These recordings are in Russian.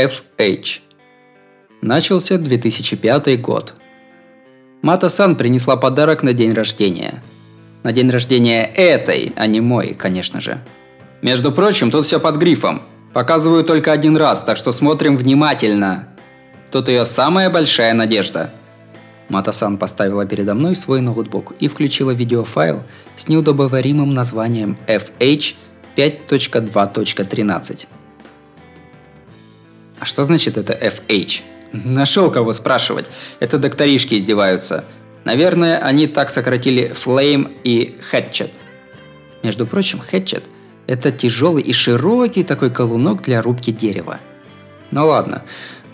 FH. Начался 2005 год. Мата-сан принесла подарок на день рождения. На день рождения этой, а не мой, конечно же. Между прочим, тут все под грифом. Показываю только один раз, так что смотрим внимательно. Тут ее самая большая надежда. Матасан поставила передо мной свой ноутбук и включила видеофайл с неудобоваримым названием FH 5.2.13. А что значит это FH? Нашел кого спрашивать. Это докторишки издеваются. Наверное, они так сократили Flame и Hatchet. Между прочим, Hatchet – это тяжелый и широкий такой колунок для рубки дерева. Ну ладно,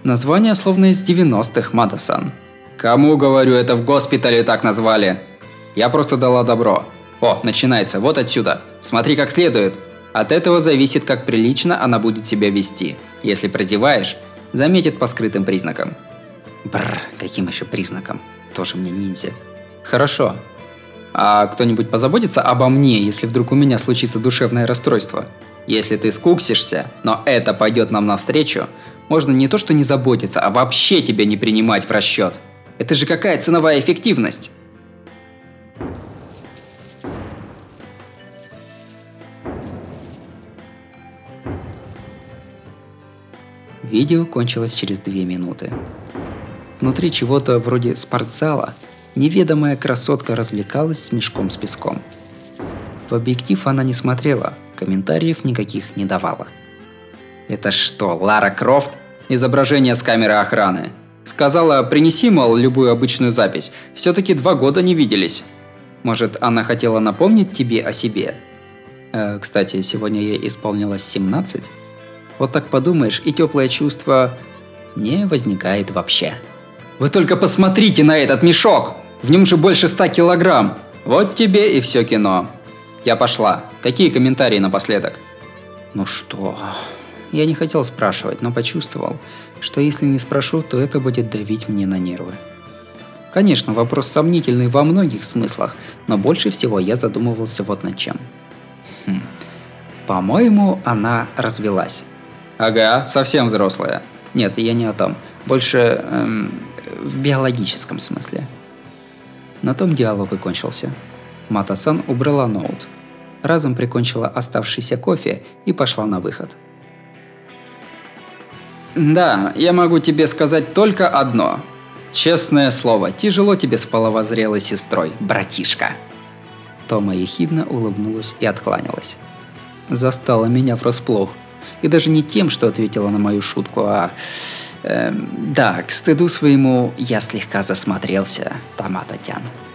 название словно из 90-х, Мадасан. Кому, говорю, это в госпитале так назвали? Я просто дала добро. О, начинается, вот отсюда. Смотри как следует. От этого зависит, как прилично она будет себя вести. Если прозеваешь, заметит по скрытым признакам. Бррр, каким еще признакам? Тоже мне ниндзя. Хорошо. А кто-нибудь позаботится обо мне, если вдруг у меня случится душевное расстройство? Если ты скуксишься, но это пойдет нам навстречу, можно не то что не заботиться, а вообще тебя не принимать в расчет. Это же какая ценовая эффективность? Видео кончилось через две минуты. Внутри чего-то вроде спортзала неведомая красотка развлекалась с мешком с песком. В объектив она не смотрела, комментариев никаких не давала. Это что, Лара Крофт? Изображение с камеры охраны. Сказала, принеси, мол, любую обычную запись. Все-таки два года не виделись. Может, она хотела напомнить тебе о себе? Э, кстати, сегодня ей исполнилось 17. Вот так подумаешь, и теплое чувство не возникает вообще. Вы только посмотрите на этот мешок! В нем же больше 100 килограмм. Вот тебе и все кино. Я пошла. Какие комментарии напоследок? Ну что? Я не хотел спрашивать, но почувствовал, что если не спрошу, то это будет давить мне на нервы. Конечно, вопрос сомнительный во многих смыслах, но больше всего я задумывался вот над чем. Хм. По-моему, она развелась. Ага, совсем взрослая. Нет, я не о том. Больше эм, в биологическом смысле. На том диалог и кончился. Матасан убрала ноут. Разом прикончила оставшийся кофе и пошла на выход. Да, я могу тебе сказать только одно. Честное слово, тяжело тебе с половозрелой сестрой, братишка. Тома ехидно улыбнулась и откланялась. Застала меня врасплох – и даже не тем, что ответила на мою шутку, а... Э, да, к стыду своему я слегка засмотрелся, Тома Татьяна.